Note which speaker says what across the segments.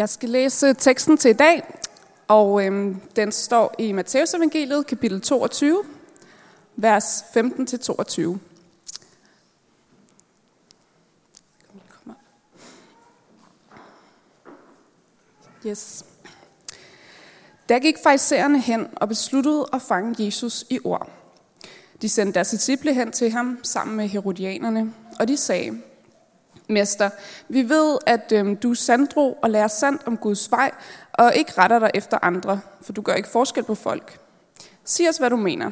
Speaker 1: Jeg skal læse teksten til i dag, og øhm, den står i Matteus evangeliet, kapitel 22, vers 15-22. Yes. Der gik fejsererne hen og besluttede at fange Jesus i ord. De sendte deres disciple hen til ham sammen med herodianerne, og de sagde, Mester, vi ved, at øhm, du er sandro og lærer sandt om Guds vej, og ikke retter dig efter andre, for du gør ikke forskel på folk. Sig os, hvad du mener.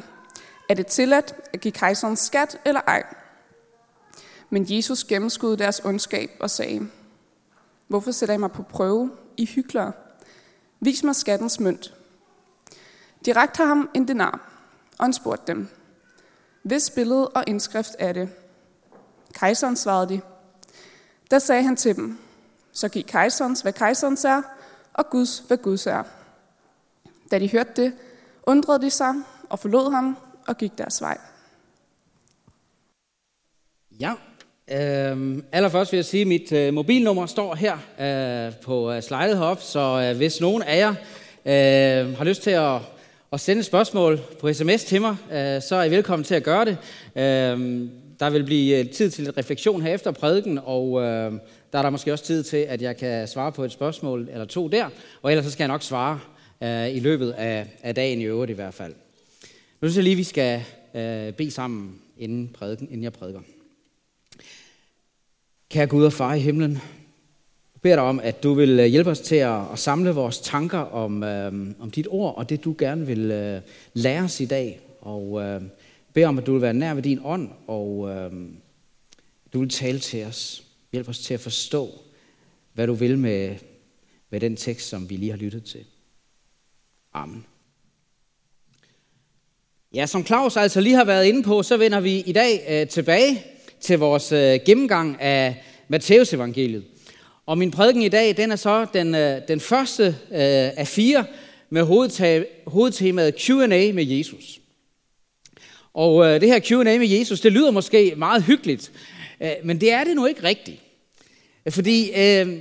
Speaker 1: Er det tilladt at give kejseren skat eller ej? Men Jesus gennemskudde deres ondskab og sagde, Hvorfor sætter I mig på prøve, I hyklere? Vis mig skattens mønt. De rakte ham en denar, og han spurgte dem, Hvis billede og indskrift er det? Kejseren svarede de, da sagde han til dem, så giv kejserens, hvad kejserens er, og Guds, hvad Guds er. Da de hørte det, undrede de sig og forlod ham og gik deres vej.
Speaker 2: Ja, øh, allerførst vil jeg sige, at mit øh, mobilnummer står her øh, på øh, slidet heroppe, så øh, hvis nogen af jer øh, har lyst til at, at sende et spørgsmål på sms til mig, øh, så er I velkommen til at gøre det. Øh, der vil blive øh, tid til lidt refleksion her efter prædiken, og øh, der er der måske også tid til, at jeg kan svare på et spørgsmål eller to der, og ellers så skal jeg nok svare øh, i løbet af, af dagen i øvrigt i hvert fald. Nu synes jeg lige, vi skal øh, bede sammen inden, prædiken, inden jeg prædiker. Kære Gud og far i himlen, jeg beder dig om, at du vil øh, hjælpe os til at, at samle vores tanker om, øh, om dit ord, og det du gerne vil øh, lære os i dag. Og øh, beder om, at du vil være nær ved din ånd, og øh, du vil tale til os. Hjælp os til at forstå, hvad du vil med, med den tekst, som vi lige har lyttet til. Amen. Ja, som Claus altså lige har været inde på, så vender vi i dag øh, tilbage til vores øh, gennemgang af Matteus evangeliet. Og min prædiken i dag, den er så den, øh, den første øh, af fire med hovedtemaet Q&A med Jesus. Og øh, det her Q&A med Jesus, det lyder måske meget hyggeligt, øh, men det er det nu ikke rigtigt. Fordi øh,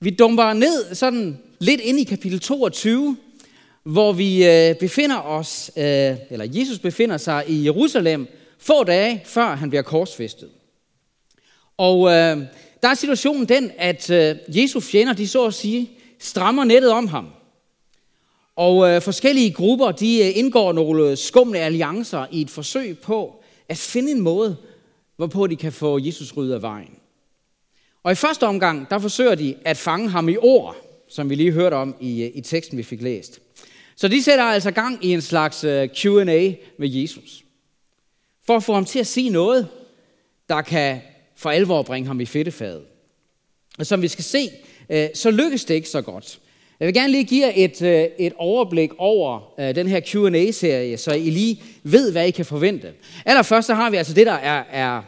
Speaker 2: vi dumper ned sådan lidt ind i kapitel 22, hvor vi øh, befinder os, øh, eller Jesus befinder sig i Jerusalem, få dage før han bliver korsfæstet. Og øh, der er situationen den, at øh, Jesu fjender, de så at sige, strammer nettet om ham. Og øh, forskellige grupper, de øh, indgår nogle skumle alliancer i et forsøg på at finde en måde, hvorpå de kan få Jesus ryddet af vejen. Og i første omgang, der forsøger de at fange ham i ord, som vi lige hørte om i, øh, i teksten, vi fik læst. Så de sætter altså gang i en slags øh, Q&A med Jesus. For at få ham til at sige noget, der kan for alvor bringe ham i fedtefadet. Og som vi skal se, så lykkes det ikke så godt. Jeg vil gerne lige give jer et, øh, et overblik over øh, den her Q&A-serie, så I lige ved, hvad I kan forvente. Allerførst så har vi altså det, der er, er,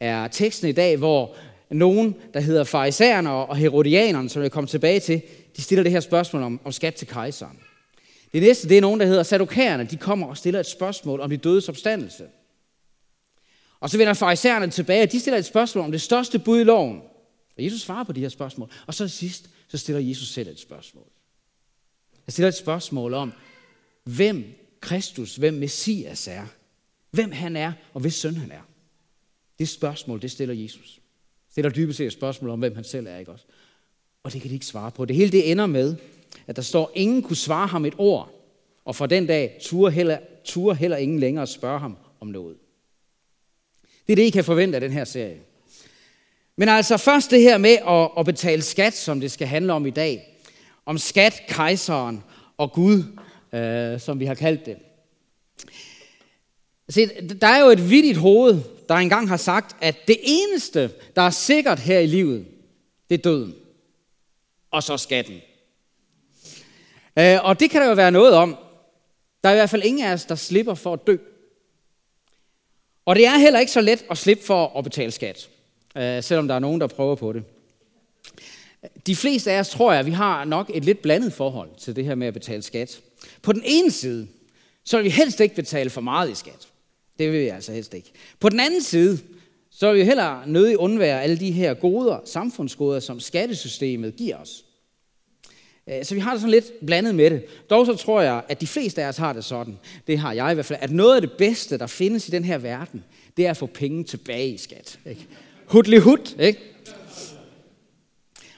Speaker 2: er teksten i dag, hvor nogen, der hedder farisæerne og herodianerne, som jeg kommer tilbage til, de stiller det her spørgsmål om, om skat til kejseren. Det næste, det er nogen, der hedder sadokærerne. De kommer og stiller et spørgsmål om de dødes opstandelse. Og så vender farisæerne tilbage, og de stiller et spørgsmål om det største bud i loven. Og Jesus svarer på de her spørgsmål. Og så sidst, så stiller Jesus selv et spørgsmål. Han stiller et spørgsmål om, hvem Kristus, hvem Messias er. Hvem han er, og hvis søn han er. Det spørgsmål, det stiller Jesus. Det stiller dybest set et spørgsmål om, hvem han selv er, ikke også? Og det kan de ikke svare på. Det hele det ender med, at der står, ingen kunne svare ham et ord, og fra den dag turde heller, turde heller ingen længere spørge ham om noget. Det er det, I kan forvente af den her serie. Men altså først det her med at, at betale skat, som det skal handle om i dag. Om skat, kejseren og Gud, øh, som vi har kaldt det. Se, der er jo et vidigt hoved, der engang har sagt, at det eneste, der er sikkert her i livet, det er døden. Og så skatten. Øh, og det kan der jo være noget om. Der er i hvert fald ingen af os, der slipper for at dø. Og det er heller ikke så let at slippe for at betale skat, øh, selvom der er nogen, der prøver på det. De fleste af os tror jeg, at vi har nok et lidt blandet forhold til det her med at betale skat. På den ene side, så vil vi helst ikke betale for meget i skat. Det vil vi altså helst ikke. På den anden side, så vil vi heller nødig undvære alle de her goder, samfundsgoder, som skattesystemet giver os. Øh, så vi har det sådan lidt blandet med det. Dog så tror jeg, at de fleste af os har det sådan, det har jeg i hvert fald, at noget af det bedste, der findes i den her verden, det er at få penge tilbage i skat. Ikke? Hudli hud, ikke?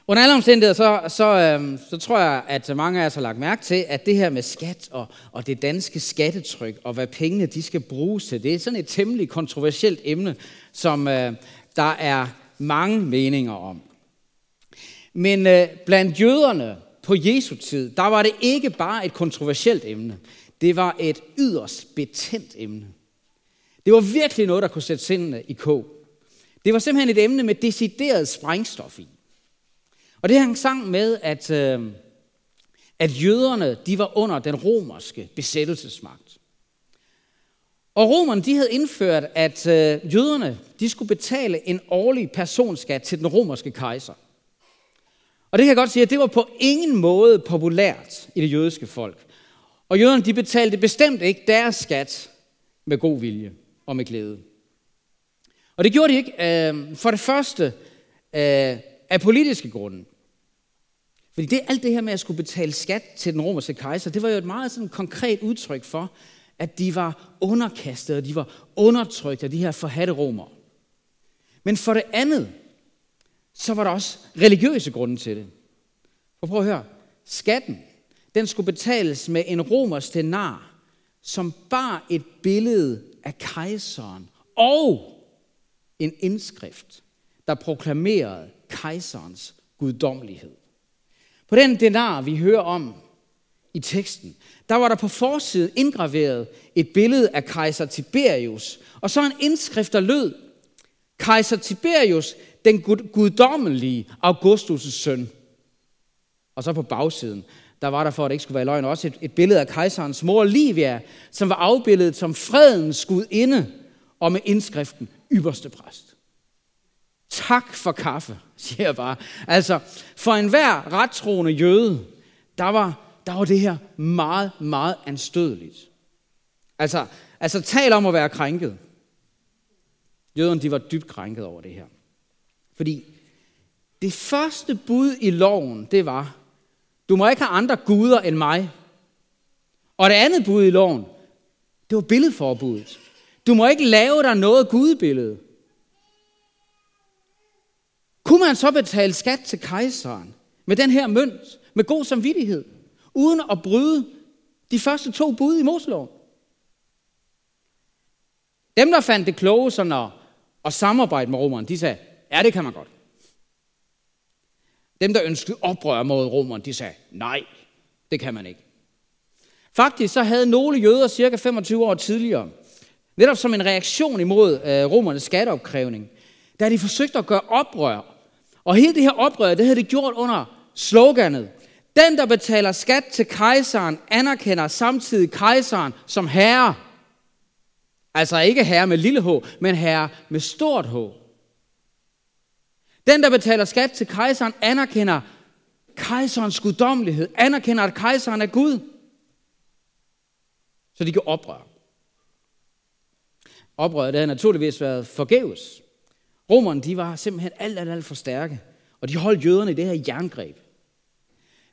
Speaker 2: Under alle omstændigheder, så, så, øhm, så tror jeg, at mange af os har lagt mærke til, at det her med skat og, og det danske skattetryk, og hvad pengene de skal bruges til, det er sådan et temmelig kontroversielt emne, som øh, der er mange meninger om. Men øh, blandt jøderne på Jesu tid, der var det ikke bare et kontroversielt emne. Det var et yderst betændt emne. Det var virkelig noget, der kunne sætte sindene i kog. Det var simpelthen et emne med decideret sprængstof i. Og det hang sammen med, at, øh, at jøderne de var under den romerske besættelsesmagt. Og romerne de havde indført, at øh, jøderne de skulle betale en årlig personskat til den romerske kejser. Og det kan jeg godt sige, at det var på ingen måde populært i det jødiske folk. Og jøderne de betalte bestemt ikke deres skat med god vilje og med glæde. Og det gjorde de ikke øh, for det første øh, af politiske grunde. Fordi det, alt det her med at skulle betale skat til den romerske kejser, det var jo et meget sådan konkret udtryk for, at de var underkastede, og de var undertrykt af de her forhatte romere. Men for det andet, så var der også religiøse grunde til det. For prøv at høre, skatten, den skulle betales med en romersk denar, som bar et billede af kejseren og en indskrift, der proklamerede kejserens guddommelighed. På den denar, vi hører om i teksten, der var der på forsiden indgraveret et billede af kejser Tiberius, og så en indskrift, der lød, kejser Tiberius, den guddommelige Augustus' søn. Og så på bagsiden, der var der, for at det ikke skulle være løgn, også et, et billede af kejserens mor Livia, som var afbildet som fredens gudinde, og med indskriften ypperste præst. Tak for kaffe, siger jeg bare. Altså, for enhver rettroende jøde, der var, der var det her meget, meget anstødeligt. Altså, altså tal om at være krænket. Jøderne, de var dybt krænket over det her. Fordi det første bud i loven, det var, du må ikke have andre guder end mig. Og det andet bud i loven, det var billedforbuddet. Du må ikke lave dig noget gudebillede. Kunne man så betale skat til kejseren med den her mønt, med god samvittighed, uden at bryde de første to bud i Moseloven? Dem, der fandt det kloge sådan at, at samarbejde med romerne, de sagde, ja, det kan man godt. Dem, der ønskede oprør mod romerne, de sagde, nej, det kan man ikke. Faktisk så havde nogle jøder cirka 25 år tidligere, netop som en reaktion imod øh, romernes skatteopkrævning, da de forsøgte at gøre oprør og hele det her oprør, det havde de gjort under sloganet. Den, der betaler skat til kejseren, anerkender samtidig kejseren som herre. Altså ikke herre med lille h, men herre med stort h. Den, der betaler skat til kejseren, anerkender kejserens guddommelighed, anerkender, at kejseren er Gud. Så de kan oprør. Oprøret det havde naturligvis været forgæves. Romerne, de var simpelthen alt, alt, alt for stærke, og de holdt jøderne i det her jerngreb.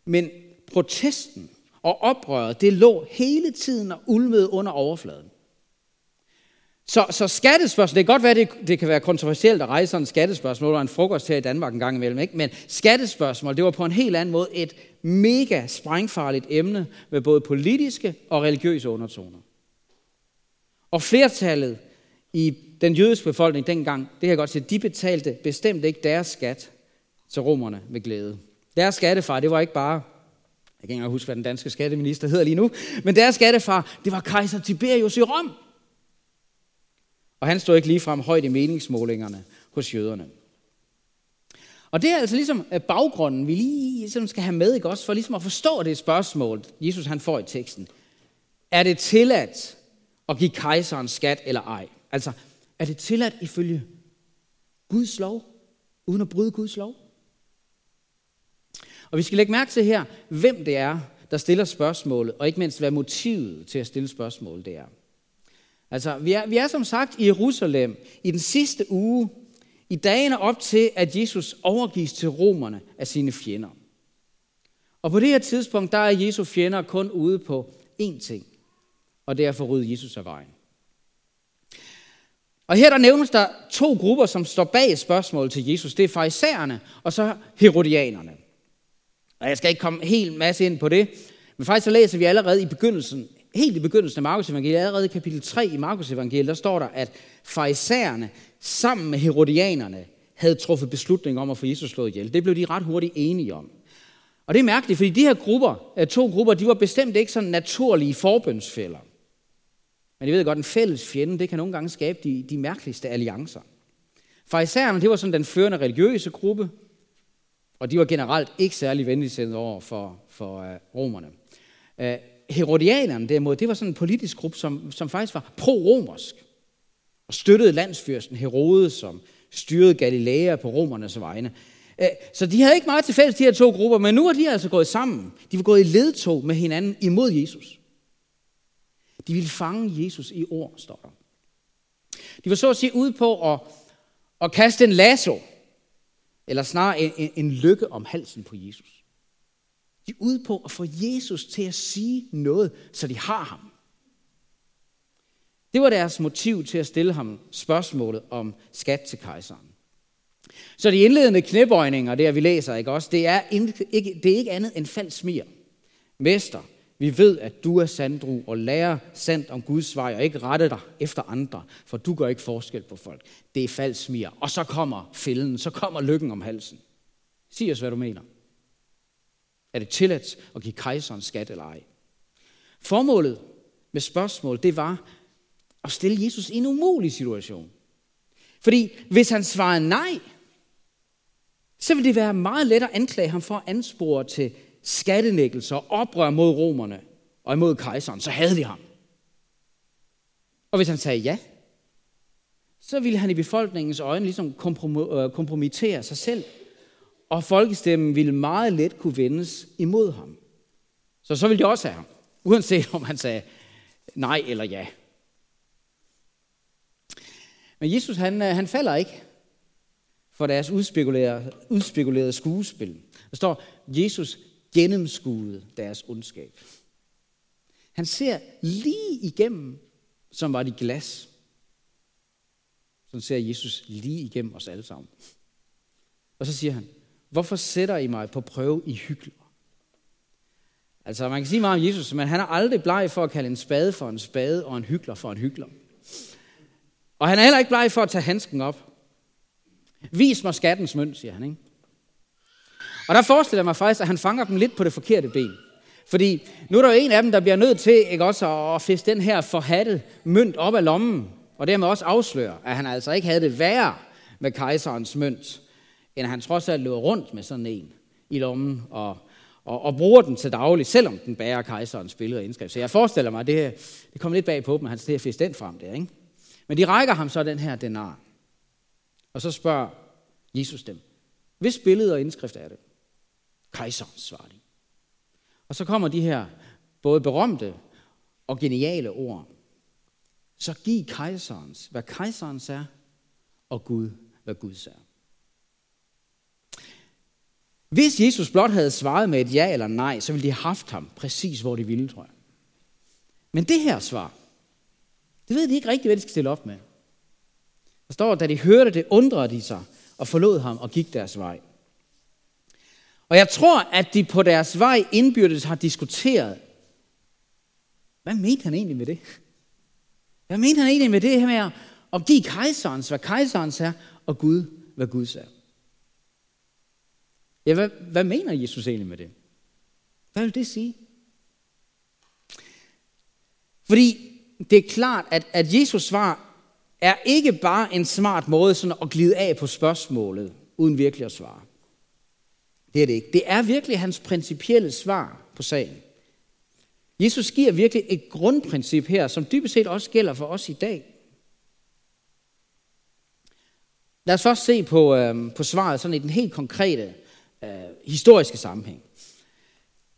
Speaker 2: Men protesten og oprøret, det lå hele tiden og ulmede under overfladen. Så, så skattespørgsmål, det kan godt være, det, det kan være kontroversielt at rejse sådan et skattespørgsmål og en frokost her i Danmark en gang imellem, ikke? men skattespørgsmål, det var på en helt anden måde et mega sprængfarligt emne med både politiske og religiøse undertoner. Og flertallet i den jødiske befolkning dengang, det kan jeg godt sige, de betalte bestemt ikke deres skat til romerne med glæde. Deres skattefar, det var ikke bare, jeg kan ikke huske, hvad den danske skatteminister hedder lige nu, men deres skattefar, det var kejser Tiberius i Rom. Og han stod ikke ligefrem højt i meningsmålingerne hos jøderne. Og det er altså ligesom øh, baggrunden, vi lige sådan skal have med, ikke også, for ligesom at forstå det spørgsmål, Jesus han får i teksten. Er det tilladt at give kejseren skat eller ej? Altså, er det tilladt ifølge Guds lov, uden at bryde Guds lov? Og vi skal lægge mærke til her, hvem det er, der stiller spørgsmålet, og ikke mindst, hvad motivet til at stille spørgsmålet det er. Altså, vi er, vi er som sagt i Jerusalem i den sidste uge, i dagene op til, at Jesus overgives til romerne af sine fjender. Og på det her tidspunkt, der er Jesu fjender kun ude på én ting, og det er at få ryddet Jesus af vejen. Og her der nævnes der to grupper, som står bag spørgsmålet til Jesus. Det er farisæerne og så herodianerne. Og jeg skal ikke komme helt masse ind på det, men faktisk så læser vi allerede i begyndelsen, helt i begyndelsen af Markus evangeliet, allerede i kapitel 3 i Markus evangeliet, der står der, at farisæerne sammen med herodianerne havde truffet beslutning om at få Jesus slået ihjel. Det blev de ret hurtigt enige om. Og det er mærkeligt, fordi de her grupper, øh, to grupper, de var bestemt ikke sådan naturlige forbønsfælder. Men jeg ved godt, en fælles fjende, det kan nogle gange skabe de, de mærkeligste alliancer. Farisæerne, det var sådan den førende religiøse gruppe, og de var generelt ikke særlig venligsindede over for, for uh, romerne. Uh, Herodianerne derimod, det var sådan en politisk gruppe, som, som faktisk var pro-romersk, og støttede landsfyrsten Herodes, som styrede Galilea på romernes vegne. Uh, så de havde ikke meget til fælles, de her to grupper, men nu er de altså gået sammen. De var gået i ledtog med hinanden imod Jesus. De ville fange Jesus i ord, står der. De var så at sige ude på at, at kaste en lasso, eller snarere en, en, en lykke om halsen på Jesus. De er ude på at få Jesus til at sige noget, så de har ham. Det var deres motiv til at stille ham spørgsmålet om skat til kejseren. Så de indledende knæbøjninger, det vi læser, ikke også, det er, ikke, det er ikke andet end falsk smir. Mester, vi ved, at du er sandru og lærer sandt om Guds vej og ikke rette dig efter andre, for du gør ikke forskel på folk. Det er falsk smier. Og så kommer fælden, så kommer lykken om halsen. Sig os, hvad du mener. Er det tilladt at give kejseren skat eller ej? Formålet med spørgsmål, det var at stille Jesus i en umulig situation. Fordi hvis han svarede nej, så ville det være meget let at anklage ham for at anspore til skattenæggelser og oprør mod romerne og imod kejseren, så havde de ham. Og hvis han sagde ja, så ville han i befolkningens øjne ligesom øh, kompromittere sig selv, og folkestemmen ville meget let kunne vendes imod ham. Så så ville de også have ham, uanset om han sagde nej eller ja. Men Jesus han, øh, han falder ikke for deres udspekulerede, udspekulerede skuespil. Der står, Jesus gennemskuede deres ondskab. Han ser lige igennem, som var det glas. Så ser Jesus lige igennem os alle sammen. Og så siger han, hvorfor sætter I mig på prøve i hyggeler? Altså, man kan sige meget om Jesus, men han er aldrig bleg for at kalde en spade for en spade, og en hyggelig for en hyggelig. Og han er heller ikke bleg for at tage handsken op. Vis mig skattens mønt, siger han, ikke? Og der forestiller jeg mig faktisk, at han fanger dem lidt på det forkerte ben. Fordi nu er der jo en af dem, der bliver nødt til ikke også at fiske den her forhatte mønt op af lommen, og dermed også afsløre, at han altså ikke havde det værre med kejserens mønt, end han trods alt løber rundt med sådan en i lommen og, og, og bruger den til daglig, selvom den bærer kejserens billede og indskrift. Så jeg forestiller mig, at det, det kommer lidt bag på dem, at han skal fiske den frem der. Ikke? Men de rækker ham så den her denar. Og så spørger Jesus dem, hvis billede og indskrift er det? Kejser, svarer de. Og så kommer de her både berømte og geniale ord. Så giv kejserens, hvad kejserens er, og Gud, hvad Guds er. Hvis Jesus blot havde svaret med et ja eller nej, så ville de have haft ham præcis, hvor de ville, tror jeg. Men det her svar, det ved de ikke rigtigt, hvad de skal stille op med. Der står, da de hørte det, undrede de sig og forlod ham og gik deres vej. Og jeg tror, at de på deres vej indbyrdes har diskuteret, hvad mente han egentlig med det? Hvad mente han egentlig med det her med at give kejserens, hvad kejserens er, og Gud, hvad Guds er? Ja, hvad, hvad mener Jesus egentlig med det? Hvad vil det sige? Fordi det er klart, at, at Jesus svar er ikke bare en smart måde sådan at glide af på spørgsmålet, uden virkelig at svare. Det er det ikke. Det er virkelig hans principielle svar på sagen. Jesus giver virkelig et grundprincip her, som dybest set også gælder for os i dag. Lad os først se på, øh, på svaret sådan i den helt konkrete øh, historiske sammenhæng.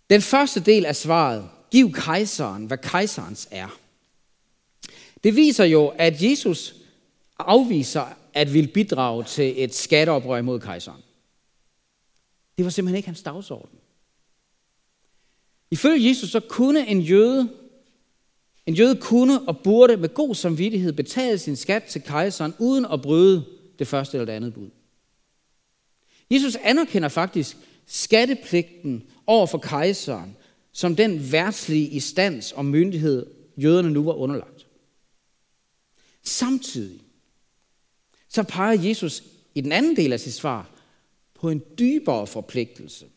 Speaker 2: Den første del af svaret, giv kejseren, hvad kejserens er. Det viser jo, at Jesus afviser at vil bidrage til et skatteoprør mod kejseren. Det var simpelthen ikke hans dagsorden. Ifølge Jesus så kunne en jøde, en jøde kunne og burde med god samvittighed betale sin skat til kejseren, uden at bryde det første eller det andet bud. Jesus anerkender faktisk skattepligten over for kejseren, som den værtslige instans og myndighed, jøderne nu var underlagt. Samtidig så peger Jesus i den anden del af sit svar på en dybere forpligtelse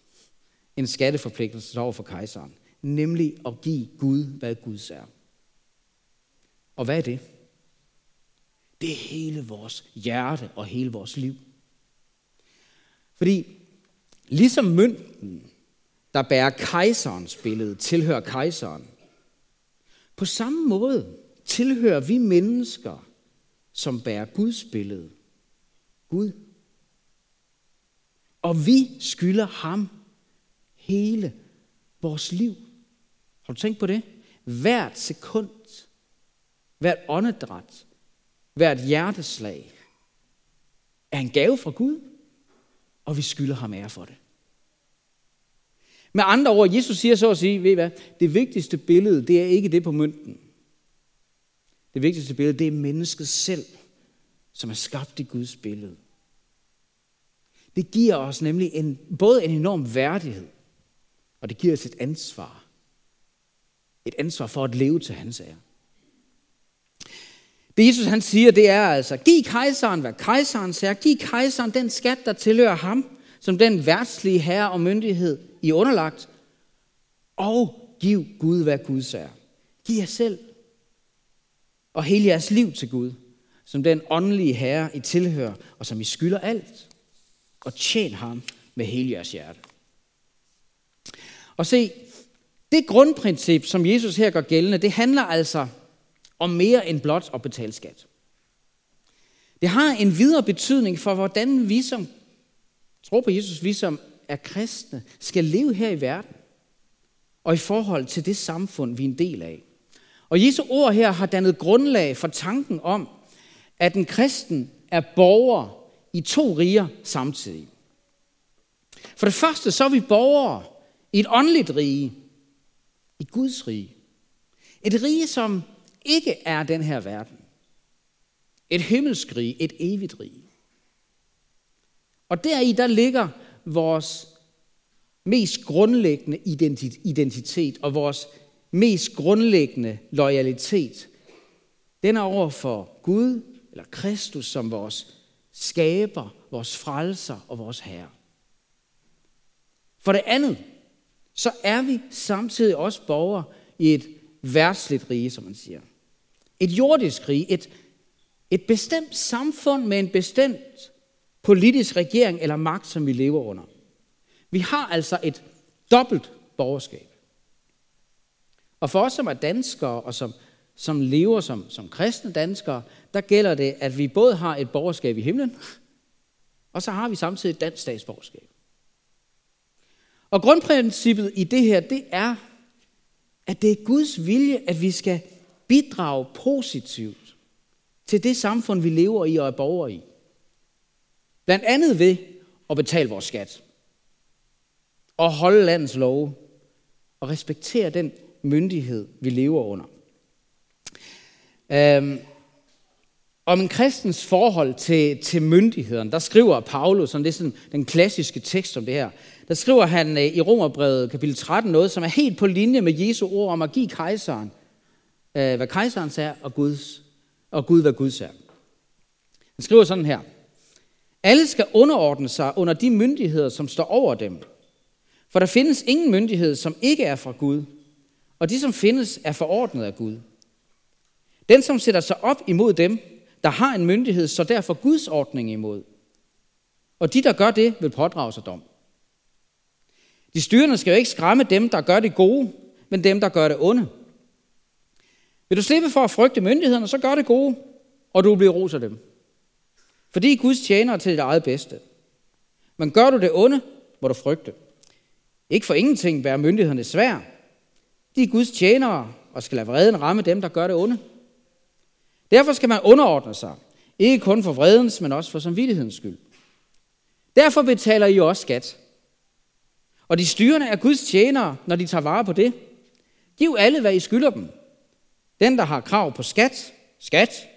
Speaker 2: end skatteforpligtelse over for kejseren, nemlig at give Gud, hvad Guds er. Og hvad er det? Det er hele vores hjerte og hele vores liv. Fordi ligesom mønten, der bærer kejserens billede, tilhører kejseren, på samme måde tilhører vi mennesker, som bærer Guds billede, Gud. Og vi skylder ham hele vores liv. Har du tænkt på det? Hvert sekund, hvert åndedræt, hvert hjerteslag er en gave fra Gud, og vi skylder ham ære for det. Med andre ord, Jesus siger så at sige, ved I hvad, det vigtigste billede, det er ikke det på mønten. Det vigtigste billede, det er mennesket selv, som er skabt i Guds billede. Det giver os nemlig en, både en enorm værdighed, og det giver os et ansvar. Et ansvar for at leve til hans ære. Det Jesus han siger, det er altså, giv kejseren, hvad kejseren siger. Giv kejseren den skat, der tilhører ham, som den værtslige herre og myndighed i underlagt. Og giv Gud, hvad Gud siger. Giv jer selv og hele jeres liv til Gud, som den åndelige herre I tilhører, og som I skylder alt. Og tjen ham med hele jeres hjerte. Og se, det grundprincip, som Jesus her gør gældende, det handler altså om mere end blot at betale skat. Det har en videre betydning for, hvordan vi som tror på Jesus, vi som er kristne, skal leve her i verden. Og i forhold til det samfund, vi er en del af. Og Jesu ord her har dannet grundlag for tanken om, at en kristen er borger i to riger samtidig. For det første, så er vi borgere i et åndeligt rige, i Guds rige. Et rige, som ikke er den her verden. Et himmelsk rige, et evigt rige. Og deri, der ligger vores mest grundlæggende identitet og vores mest grundlæggende loyalitet. Den er over for Gud eller Kristus som vores skaber, vores frelser og vores herre. For det andet, så er vi samtidig også borgere i et værtsligt rige, som man siger. Et jordisk rige, et, et bestemt samfund med en bestemt politisk regering eller magt, som vi lever under. Vi har altså et dobbelt borgerskab. Og for os, som er danskere og som, som lever som, som kristne danskere, der gælder det, at vi både har et borgerskab i himlen, og så har vi samtidig et dansk statsborgerskab. Og grundprincippet i det her, det er, at det er Guds vilje, at vi skal bidrage positivt til det samfund, vi lever i og er borgere i. Blandt andet ved at betale vores skat. Og holde landets love. Og respektere den myndighed, vi lever under. Øhm, om en kristens forhold til, til myndighederne, der skriver Paulus, som det er sådan den klassiske tekst om det her, der skriver han øh, i Romerbrevet kapitel 13 noget, som er helt på linje med Jesu ord om at give kejseren, øh, hvad kejseren er, og, Guds, og Gud, hvad Guds er. Han skriver sådan her. Alle skal underordne sig under de myndigheder, som står over dem. For der findes ingen myndighed, som ikke er fra Gud, og de, som findes, er forordnet af Gud. Den, som sætter sig op imod dem, der har en myndighed, så derfor Guds ordning imod. Og de, der gør det, vil pådrage sig dom. De styrende skal jo ikke skræmme dem, der gør det gode, men dem, der gør det onde. Vil du slippe for at frygte myndighederne, så gør det gode, og du vil blive ros af dem. Fordi Guds tjener til dit eget bedste. Men gør du det onde, må du frygte. Ikke for ingenting bærer myndighederne svær. De er Guds tjenere og skal lade vreden ramme dem, der gør det onde. Derfor skal man underordne sig. Ikke kun for vredens, men også for samvittighedens skyld. Derfor betaler I også skat. Og de styrende er Guds tjenere, når de tager vare på det. Giv alle, hvad I skylder dem. Den, der har krav på skat, skat.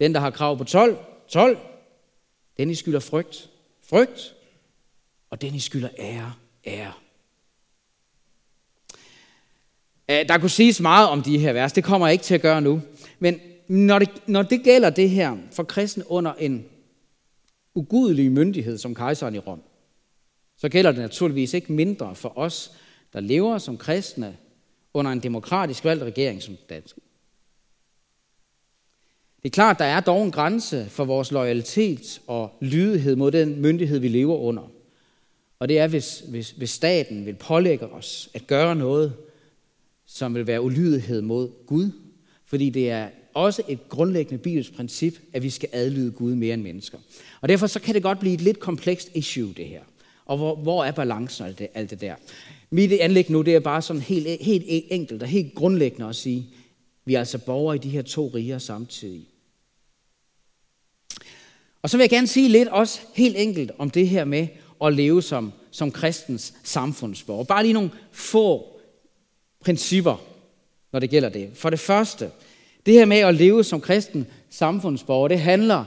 Speaker 2: Den, der har krav på tolv, tolv. Den, I skylder frygt, frygt. Og den, I skylder ære, ære. Der kunne siges meget om de her vers, det kommer jeg ikke til at gøre nu. Men når det, når det gælder det her for kristne under en ugudelig myndighed som kejseren i Rom, så gælder det naturligvis ikke mindre for os, der lever som kristne under en demokratisk valgt regering som dansk. Det er klart, der er dog en grænse for vores loyalitet og lydighed mod den myndighed, vi lever under. Og det er, hvis, hvis, hvis staten vil pålægge os at gøre noget, som vil være ulydighed mod Gud. Fordi det er også et grundlæggende bibelsk princip, at vi skal adlyde Gud mere end mennesker. Og derfor så kan det godt blive et lidt komplekst issue, det her. Og hvor, hvor er balancen og alt det, alt det der? Mit anlæg nu, det er bare sådan helt, helt e- enkelt og helt grundlæggende at sige, vi er altså borgere i de her to riger samtidig. Og så vil jeg gerne sige lidt også helt enkelt om det her med at leve som, som kristens samfundsborger. Bare lige nogle få principper, når det gælder det. For det første, det her med at leve som kristen samfundsborger, det handler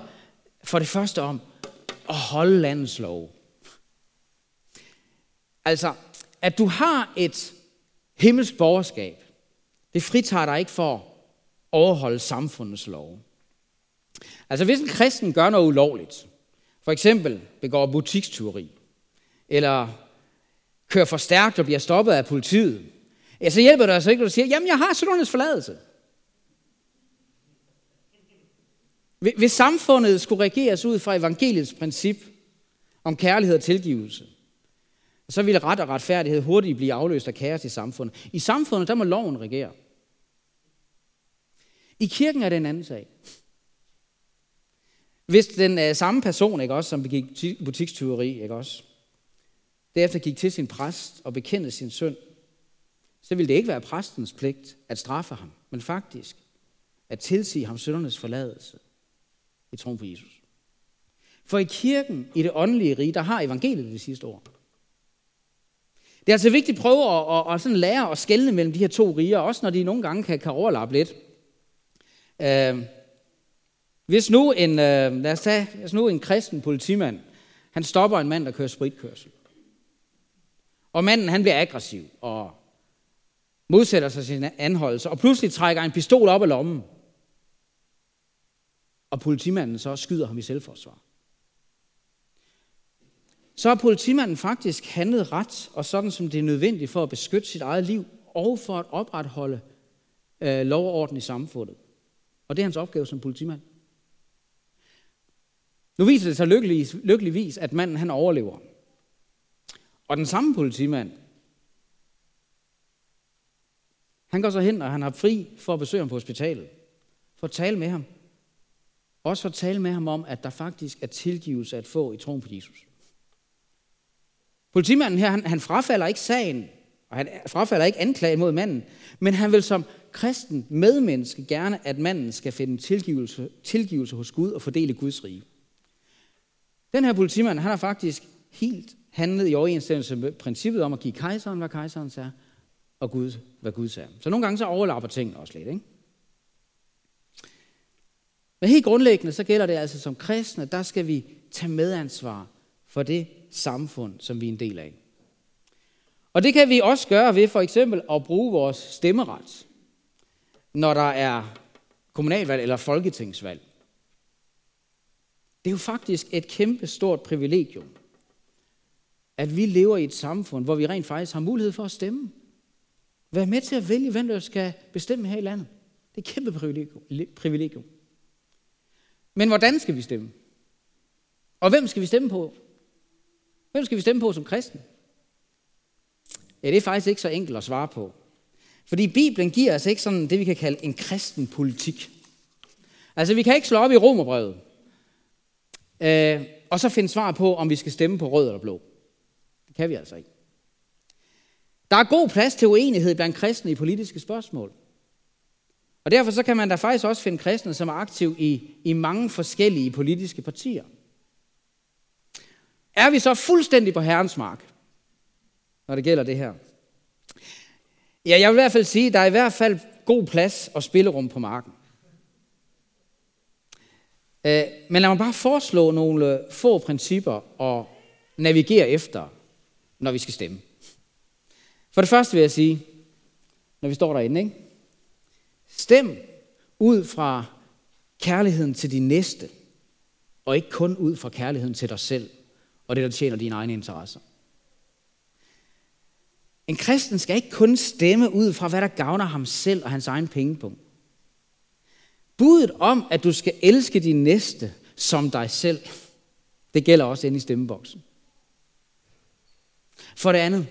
Speaker 2: for det første om at holde landets lov. Altså, at du har et himmelsk borgerskab, det fritager dig ikke for at overholde samfundets lov. Altså, hvis en kristen gør noget ulovligt, for eksempel begår butikstyveri, eller kører for stærkt og bliver stoppet af politiet, ja, så hjælper det altså ikke, at du siger, jamen jeg har syndernes forladelse. Hvis samfundet skulle regeres ud fra evangeliets princip om kærlighed og tilgivelse, så ville ret og retfærdighed hurtigt blive afløst af kaos i samfundet. I samfundet, der må loven regere. I kirken er det en anden sag. Hvis den uh, samme person, ikke også, som begik butikstyveri, ikke også, derefter gik til sin præst og bekendte sin synd, så ville det ikke være præstens pligt at straffe ham, men faktisk at tilsige ham syndernes forladelse i troen på Jesus. For i kirken, i det åndelige rige, der har evangeliet det sidste ord. Det er altså vigtigt at prøve at, at, at sådan lære at skelne mellem de her to riger, også når de nogle gange kan, kan overlappe lidt. Uh, hvis nu en, uh, lad os tage, hvis nu en kristen politimand, han stopper en mand, der kører spritkørsel. Og manden, han bliver aggressiv og modsætter sig sin anholdelse, og pludselig trækker en pistol op af lommen. Og politimanden så skyder ham i selvforsvar. Så har politimanden faktisk handlet ret, og sådan som det er nødvendigt for at beskytte sit eget liv, og for at opretholde øh, lov og orden i samfundet. Og det er hans opgave som politimand. Nu viser det sig lykkeligvis, lykkeligvis at manden han overlever. Og den samme politimand, han går så hen, og han har fri for at besøge ham på hospitalet. For at tale med ham. Også for at tale med ham om, at der faktisk er tilgivelse at få i troen på Jesus. Politimanden her, han, han frafalder ikke sagen, og han frafalder ikke anklagen mod manden, men han vil som kristen medmenneske gerne, at manden skal finde tilgivelse, tilgivelse hos Gud og fordele Guds rige. Den her politimand, han har faktisk helt handlet i overensstemmelse med princippet om at give kejseren, hvad kejseren er, og Gud, hvad Gud er. Så nogle gange så overlapper tingene også lidt, ikke? Men helt grundlæggende, så gælder det altså som kristne, der skal vi tage medansvar for det samfund, som vi er en del af. Og det kan vi også gøre ved for eksempel at bruge vores stemmeret, når der er kommunalvalg eller folketingsvalg. Det er jo faktisk et kæmpe stort privilegium, at vi lever i et samfund, hvor vi rent faktisk har mulighed for at stemme. Vær med til at vælge, hvem der skal bestemme her i landet. Det er et kæmpe privilegium. Men hvordan skal vi stemme? Og hvem skal vi stemme på? Hvem skal vi stemme på som kristen? Ja, det er faktisk ikke så enkelt at svare på. Fordi Bibelen giver os ikke sådan det, vi kan kalde en kristen politik. Altså, vi kan ikke slå op i romerbrevet, øh, og så finde svar på, om vi skal stemme på rød eller blå. Det kan vi altså ikke. Der er god plads til uenighed blandt kristne i politiske spørgsmål. Og derfor så kan man da faktisk også finde kristne, som er aktiv i, i mange forskellige politiske partier. Er vi så fuldstændig på herrens mark? når det gælder det her? Ja, jeg vil i hvert fald sige, at der er i hvert fald god plads og spillerum på marken. Øh, men lad mig bare foreslå nogle få principper og navigere efter, når vi skal stemme. For det første vil jeg sige, når vi står derinde, ikke? Stem ud fra kærligheden til din næste, og ikke kun ud fra kærligheden til dig selv, og det, der tjener dine egne interesser. En kristen skal ikke kun stemme ud fra, hvad der gavner ham selv og hans egen pengepunkt. Budet om, at du skal elske din næste som dig selv, det gælder også inde i stemmeboksen. For det andet,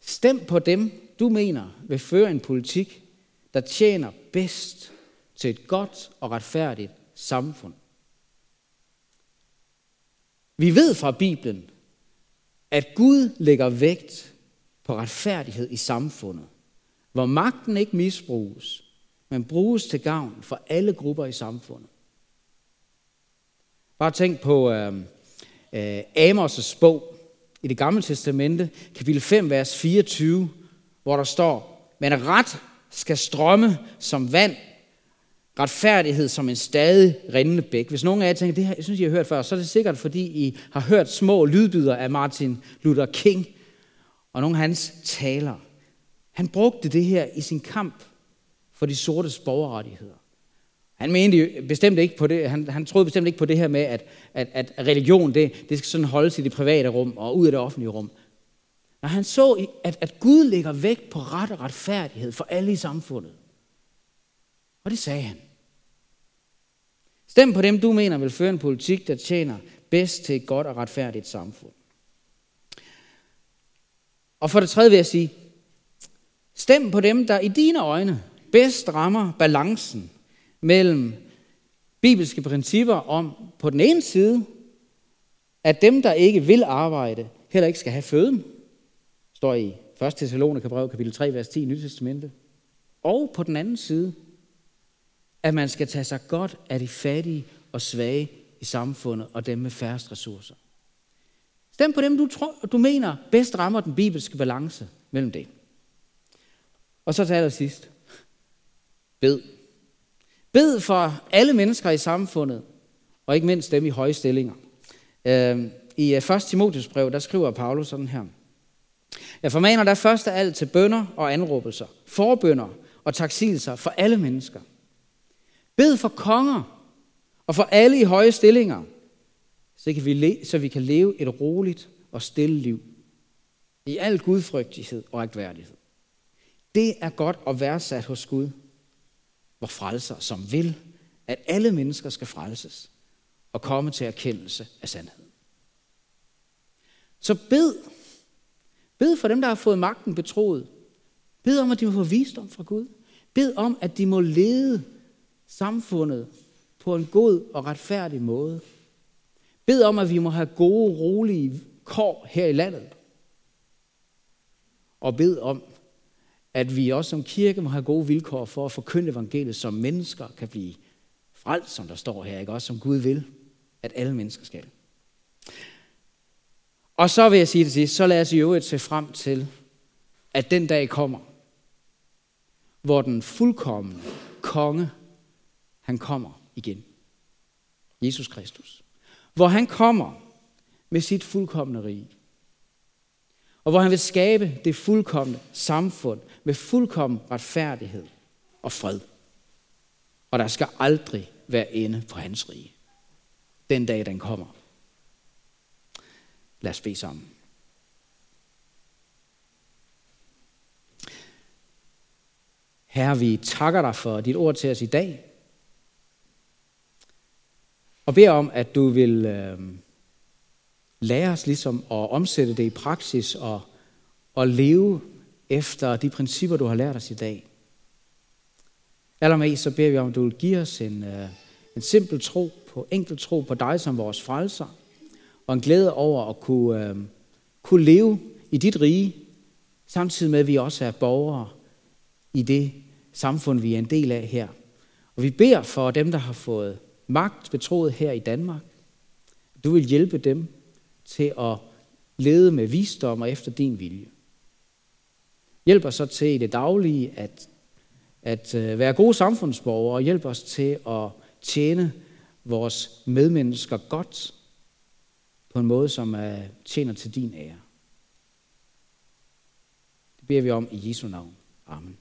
Speaker 2: stem på dem, du mener vil føre en politik, der tjener bedst til et godt og retfærdigt samfund. Vi ved fra Bibelen, at Gud lægger vægt på retfærdighed i samfundet, hvor magten ikke misbruges, men bruges til gavn for alle grupper i samfundet. Bare tænk på øh, øh, Amos' bog i det gamle testamente, kapitel 5, vers 24, hvor der står, men ret skal strømme som vand, retfærdighed som en stadig rindende bæk. Hvis nogen af jer tænker, det her, jeg synes, I har hørt før, så er det sikkert, fordi I har hørt små lydbyder af Martin Luther King og nogle af hans taler. Han brugte det her i sin kamp for de sortes borgerrettigheder. Han mente bestemt ikke på det, han, han troede bestemt ikke på det her med, at, at, at religion, det, det skal sådan holdes i det private rum og ud af det offentlige rum. Når han så, at, at Gud lægger vægt på ret og retfærdighed for alle i samfundet. Og det sagde han. Stem på dem, du mener vil føre en politik, der tjener bedst til et godt og retfærdigt samfund. Og for det tredje vil jeg sige, stem på dem, der i dine øjne bedst rammer balancen mellem bibelske principper om på den ene side, at dem, der ikke vil arbejde, heller ikke skal have føden, står i 1. Thessalonikerbrev kapitel 3, vers 10 i Nyt Testamente. Og på den anden side, at man skal tage sig godt af de fattige og svage i samfundet og dem med færrest ressourcer. Stem på dem, du, tror, du mener bedst rammer den bibelske balance mellem det. Og så til allersidst. Bed. Bed for alle mennesker i samfundet, og ikke mindst dem i høje stillinger. Øhm, I 1. Øh, Timotheus brev, der skriver Paulus sådan her. Jeg formaner dig først af alt til bønder og anråbelser, forbønder og taksigelser for alle mennesker. Bed for konger og for alle i høje stillinger, så, kan vi, så vi kan leve et roligt og stille liv i al gudfrygtighed og agtværdighed. Det er godt at være sat hos Gud, hvor frelser, som vil, at alle mennesker skal frelses og komme til erkendelse af sandheden. Så bed. Bed for dem, der har fået magten betroet. Bed om, at de må få visdom fra Gud. Bed om, at de må lede samfundet på en god og retfærdig måde. Bed om, at vi må have gode, rolige kår her i landet. Og bed om, at vi også som kirke må have gode vilkår for at forkynde evangeliet, så mennesker kan blive frelst, som der står her, ikke? også som Gud vil, at alle mennesker skal. Og så vil jeg sige det sidst, så lad os i øvrigt se frem til, at den dag kommer, hvor den fuldkommende konge, han kommer igen. Jesus Kristus. Hvor han kommer med sit fuldkommende rige. Og hvor han vil skabe det fuldkommende samfund med fuldkommen retfærdighed og fred. Og der skal aldrig være ende på hans rige. Den dag, den kommer. Lad os bede sammen. Herre, vi takker dig for dit ord til os i dag. Og beder om, at du vil øh, lære os ligesom at omsætte det i praksis og, og leve efter de principper, du har lært os i dag. Allermest så beder vi om, at du vil give os en, øh, en simpel tro på, enkel tro på dig som vores frelser, og en glæde over at kunne, øh, kunne leve i dit rige, samtidig med, at vi også er borgere i det samfund, vi er en del af her. Og vi beder for dem, der har fået magt betroet her i Danmark. Du vil hjælpe dem til at lede med visdom og efter din vilje. Hjælp os så til i det daglige at, at øh, være gode samfundsborgere, og hjælp os til at tjene vores medmennesker godt på en måde, som er, tjener til din ære. Det beder vi om i Jesu navn. Amen.